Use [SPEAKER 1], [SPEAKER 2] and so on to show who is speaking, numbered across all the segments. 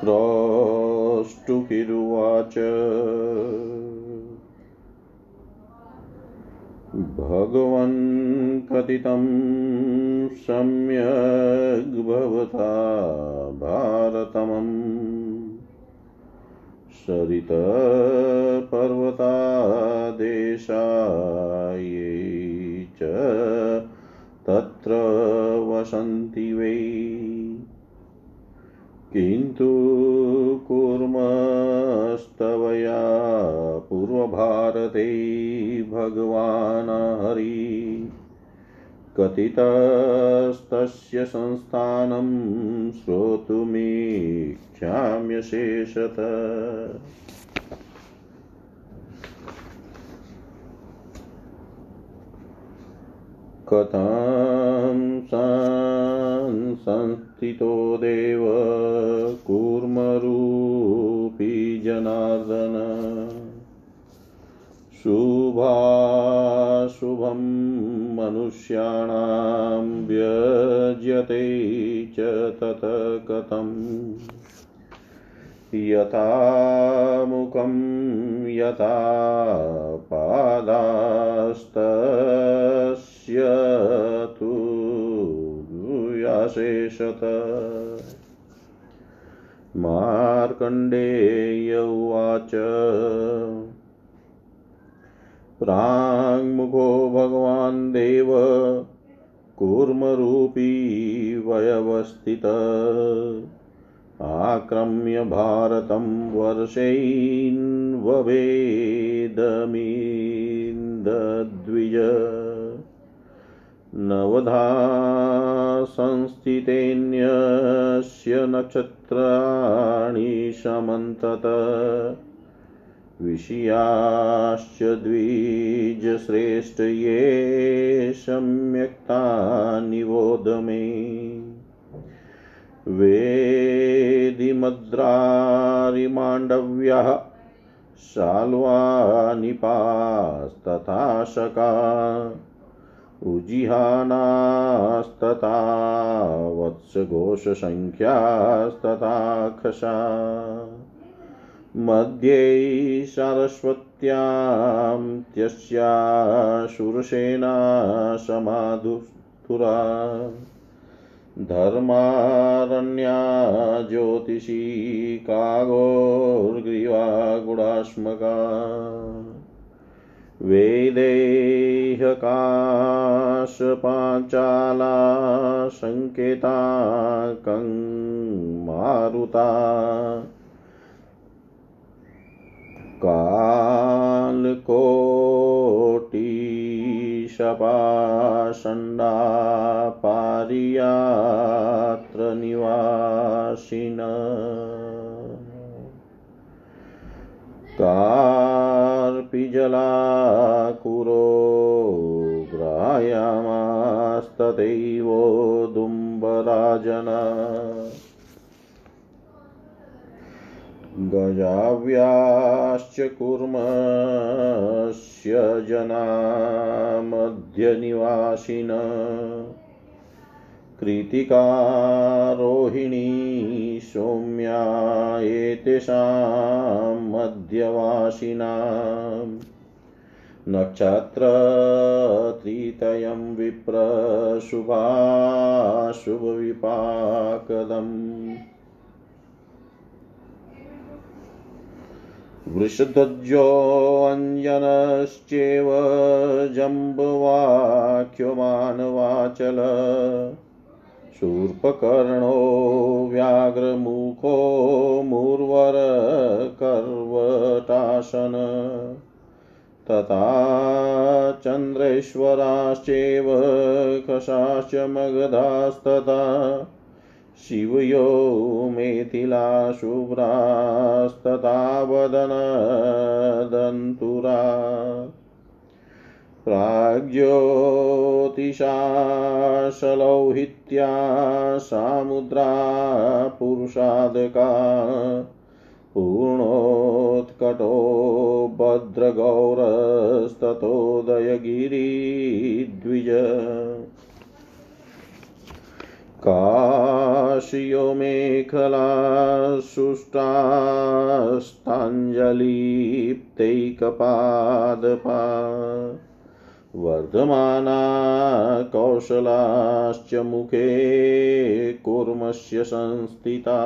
[SPEAKER 1] क्रौष्टुकिरुवाच भगवन् कथितं सम्यग् भवता भारतमम्। सरितपर्वतादेशायै च तत्र वसन्ति वै। किन्तु कुर्मस्तवया पूर्वभारते भगवान् हरि। कथितस्तस्य संस्थानं श्रोतुमीक्षाम्यशेषत कथं संस्थितो देव कूर्मरूपी जनार्दन। शुभाशुभं मनुष्याणां व्यज्यते च तत् कथम् यथा मुखं यथा पादास्तस्य याशेषत मार्कण्डेय उवाच। प्राङ्मुखो भगवान् देव कूर्मरूपी वयवस्थित। आक्रम्य भारतं वर्षैन्ववेदमिन्दद्विज नवधा संस्थितेऽन्यस्य नक्षत्राणि समन्तत विषयाश्च द्विजश्रेष्ठ ये सम्यक्ता निवोद मे। वेदिमद्रारिमाण्डव्यः शाल्वानिपास्तथा शका। उजिहानास्तथा वत्सघोषसङ्ख्यास्तथा खशा मध्ये सारस्वत्यां त्यस्या शूरसेना समाधुस्तुरा धर्मारण्या ज्योतिषी कागोर्ग्रीवा गुडाश्मका वेदेहकाशपाञ्चाला सङ्केता कङ्मारुता कालकोटिशपाषण्डा पारियात्र निवासिन कार्पिजलाकुरो ग्रायामास्तथैवोदुम्बराजन गजाव्याश्च कुर्मस्य जना कृतिकारोहिणी सौम्या एतेषां मध्यवासिनां नक्षत्रत्रितयं विप्रशुभाशुभविपाकदम् वृषध्वजोऽञ्जनश्चेव जम्बवाक्यो मानवाचल शूर्पकर्णो व्याघ्रमुखो मूर्वरकर्वटासन। तथा चन्द्रेश्वराश्चैव कषाश्च मगधास्तथा शिवयो मेथिलाशुभ्रास्तथा वदनदन्तुरा प्राग्ज्योतिषाशलौहित्या सामुद्रा पुरुषादका पूर्णोत्कटो भद्रगौरस्ततोदयगिरिद्विज दास्यो मेखला सुष्टास्ताञ्जलिप्तैकपादपा। वर्धमाना कौशलाश्च मुखे कूर्मस्य संस्थिता।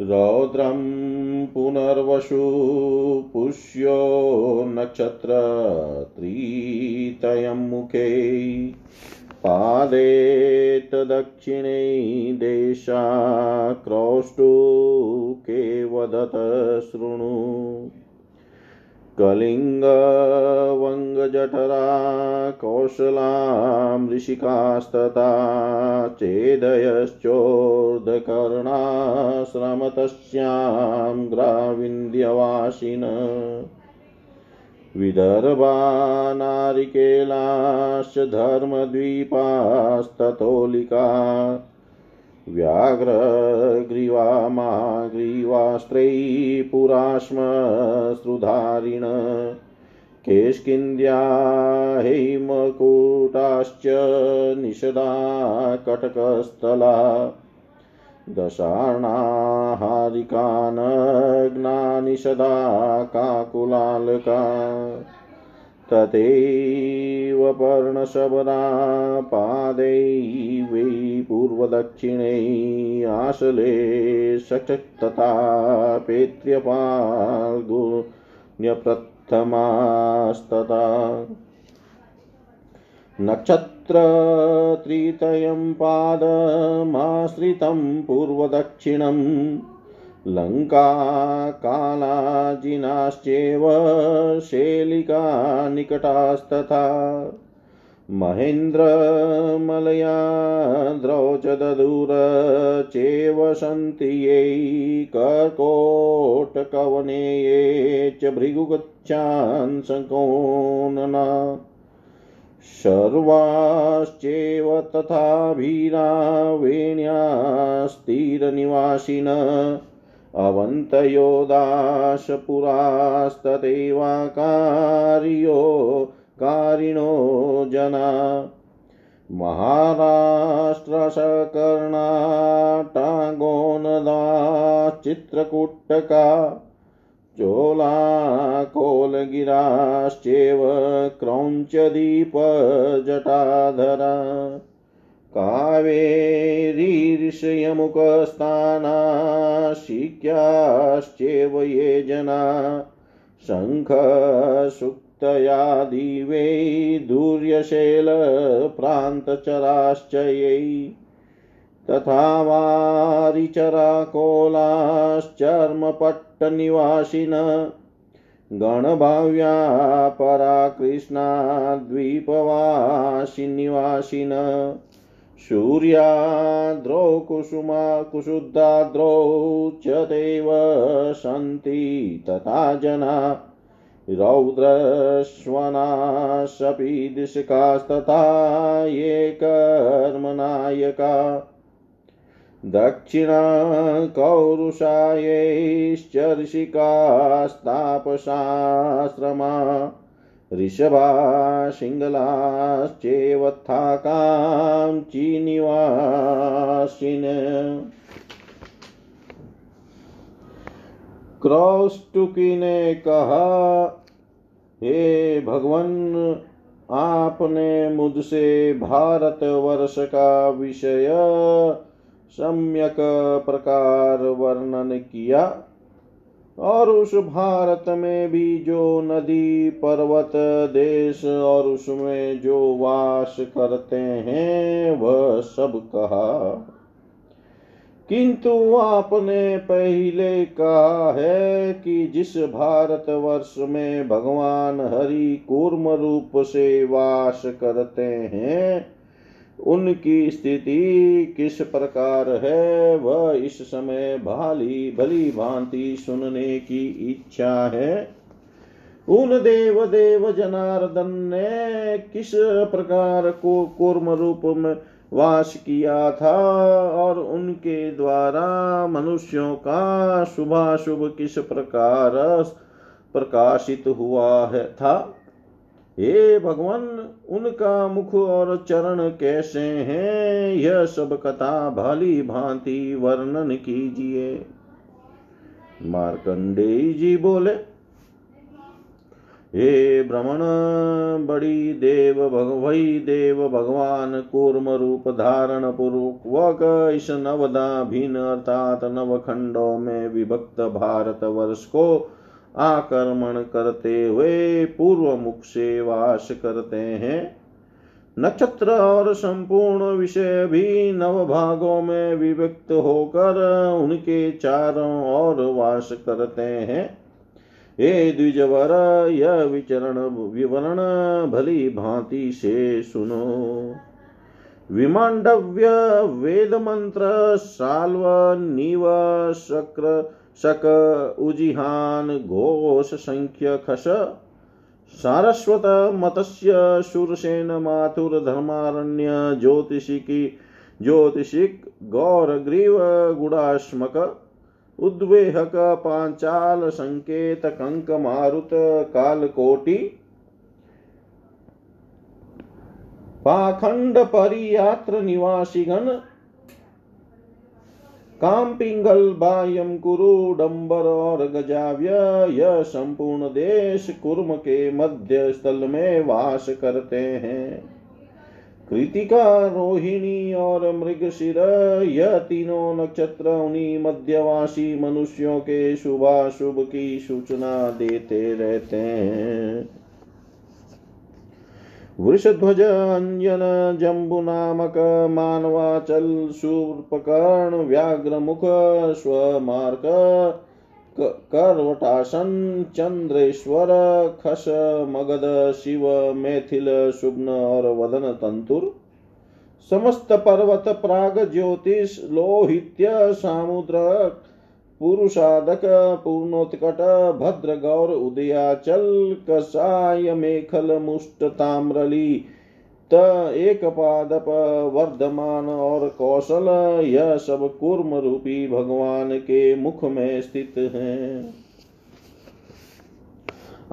[SPEAKER 1] रौद्रं पुनर्वशु पुष्यो नक्षत्रत्रीतयं मुखे। पादे तदक्षिणे देशाक्रौष्टुके वदत शृणु। कलिङ्गवङ्गजठरा कौशलां ऋषिकास्तथा चेदयश्चोर्धकर्णाश्रमतस्यां ग्राविन्द्यवासिन। विदर्भा नारिकेलाश्च धर्मद्वीपास्ततोलिका व्याघ्रग्रीवा महाग्रीवास्त्रैः पुराश्मश्रुधारिण केष्किन्द्या हैमकूटाश्च निषदा कटकस्थला दशार्णाहारिकानग्नानिषदा काकुलालका तथैव पर्णशबरा पादै वै पूर्वदक्षिणै आशले सचक्तथा पेत्र्यपाल्गुण्यप्रथमास्तथा नक्षत्रत्रितयं पादमाश्रितं पूर्वदक्षिणम्। लङ्का कालाजिनाश्चैव शेलिका निकटास्तथा महेन्द्रमलया द्रौचददूर चैव सन्ति ये कर्कोटकवने ये च भृगुगच्छान् सकोनना सर्वाश्चैव तथा भीरा वेण्यास्तिरनिवासिन अवन्तयोदाशपुरास्तथैवाकार्यो कारिणो जना। महाराष्ट्रशकर्णाटागोनदाश्चित्रकूटका चोलाकोलगिराश्चैव क्रौञ्चदीपजटाधरा। कावेरीर्षयमुखस्थानाशिक्याश्चैव ये जना शङ्खसुक्तया दिवै दूर्यशैलप्रान्तचराश्च यै तथा वारिचराकोलाश्चर्मपट्टनिवासिन गणभाव्या पराकृष्णा द्वीपवासिनिवासिन सूर्याद्रौ कुसुमा कुशुद्धाद्रौ च देव सन्ति तथा जना। रौद्रश्वनाशपि दिशकास्तथा ये कर्मनायका। दक्षिणकौरुषायैश्च ऋषिकास्तापसाश्रमा ऋषभा सिंहलाश्चैवत्थाकां चीनिवासिन क्रौष्टुकी ने कहा हे भगवन, आपने मुझसे भारतवर्ष का विषय सम्यक प्रकार वर्णन किया। और उस भारत में भी जो नदी, पर्वत, देश और उसमें जो वास करते हैं, वह सब कहा। किंतु आपने पहले कहा है कि जिस भारतवर्ष में भगवान हरि कूर्म रूप से वास करते हैं उनकी स्थिति किस प्रकार है, वह इस समय भाली भली भांति सुनने की इच्छा है। उन देव देव जनार्दन ने किस प्रकार को कूर्म रूप में वास किया था और उनके द्वारा मनुष्यों का शुभाशुभ किस प्रकार प्रकाशित हुआ है, था? हे भगवान, उनका मुख और चरण कैसे हैं? यह सब कथा भाली भांति वर्णन कीजिए। मार्कंडेय जी बोले, हे भ्रमण बड़ी देव भग, वही देव भगवान कूर्म रूप धारण पूर्वक इस नवदा भिन्न अर्थात नव खंडों में विभक्त भारत वर्ष को आक्रमण करते हुए पूर्व मुख से वास करते हैं। नक्षत्र और संपूर्ण विषय भी नव भागों में विभक्त होकर उनके चारों ओर वास करते हैं। हे द्विजवर, यह विचरण, विवरण भली भांति से सुनो। विमांडव्य वेद मंत्र साल्व, नीव, शक्र शक उजिहान घोष संख्य खश सारस्वत मत्स्य शूरसेन माथुर धर्मारण्य ज्योतिषिकी ज्योतिषिक गौर ग्रीव गुड़ाश्मक। उद्वेहक पांचाल संकेत कंक मारुत कालकोटि। पाखंड परियात्र निवासीगण काम पिंगल बायम कुरु डंबर और गजाव्य यह संपूर्ण देश कुर्म के मध्य स्थल में वास करते हैं। कृतिका रोहिणी और मृगशिर यह तीनों नक्षत्र उन्हीं मध्यवासी मनुष्यों के शुभाशुभ की सूचना देते रहते हैं। वृषध्वज अंजन जम्बु नामक मानवाचल शूर्पकर्ण व्याघ्रमुख स्वमार्क करवटासन चंद्रेश्वर खस मगध शिव मैथिल सुग्न और वदन तंतुर समस्त पर्वत प्राग ज्योतिष लोहित्य सामुद्र पुरुषादक पूर्णोत्कट भद्र गौर उदयाचल कसाय मेखल मुष्ट ताम्रली। त एक पादप वर्धमान और कौशल, यह सब कूर्म रूपी भगवान के मुख में स्थित हैं।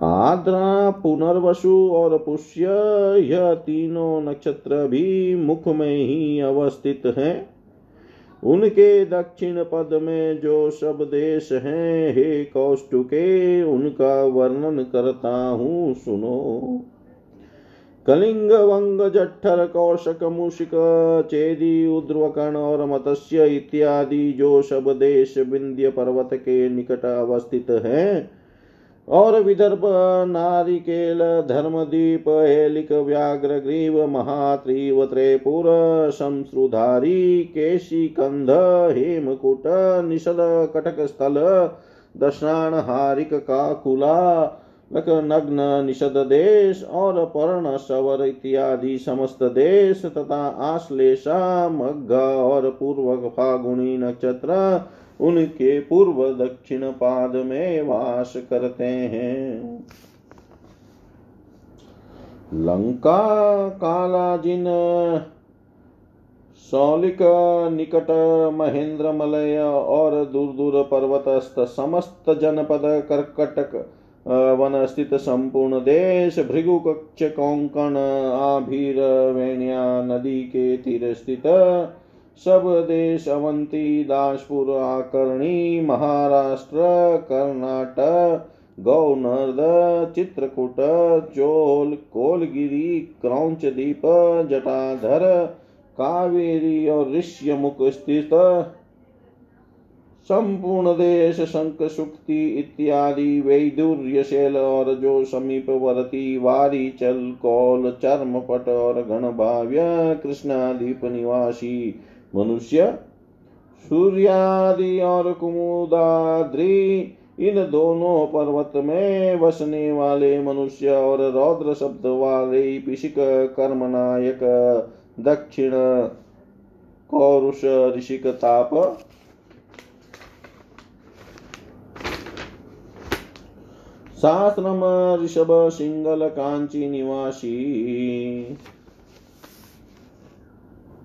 [SPEAKER 1] आद्रा पुनर्वसु और पुष्य, यह तीनों नक्षत्र भी मुख में ही अवस्थित हैं। उनके दक्षिण पद में जो सब देश हैं, हे कौष्टुके उनका वर्णन करता हूँ, सुनो। कलिंग वंग जठर कौशक मुशिक, चेदी उद्रवकण और मत्स्य इत्यादि जो सब देश विंध्य पर्वत के निकट अवस्थित हैं और विदर्भ नारिकेल, धर्मदीप, हेलिक, व्याघ्र, ग्रीव, महात्रीव, त्रेपुर शमश्रुधारी केशी कंध हेमकुट, निषद कटक स्थल दशाण हारिक, काकुला नग्न निषद देश और पर्ण सवर इत्यादि समस्त देश तथा आश्लेषा मघ और पूर्व फागुणी नक्षत्र उनके पूर्व दक्षिण पाद में वास करते हैं। लंका कालाजिन सौलिक निकट महेंद्र मलय और दूर दूर पर्वतस्थ समस्त जनपद कर्कटक वन स्थित संपूर्ण देश, भृगु कक्ष, कोंकण, आभीर, वेण्या नदी के तीर स्थित सब देश अवंती दासपुर आकर्णी, महाराष्ट्र, कर्नाटक, गौनर्द, चित्रकूट, चोल, कोलगिरी क्रौच दीप जटाधर, कावेरी और ऋष्यमुख स्थित। संपूर्ण देश शंख, सुक्ति इत्यादि, वैदुर्य, शैल और जो समीप वरती, वारी, चल, कौल, चर्मपट और गणभाव्य कृष्णादीप निवासी मनुष्य सूर्यादि और कुमुदाद्री, इन दोनों पर्वत में बसने वाले मनुष्य और रौद्र शब्द वाले पिशिक कर्मनायक, दक्षिण कौरुष ऋषिक ताप। शास्त्रम ऋषभ सिंगल कांची निवासी।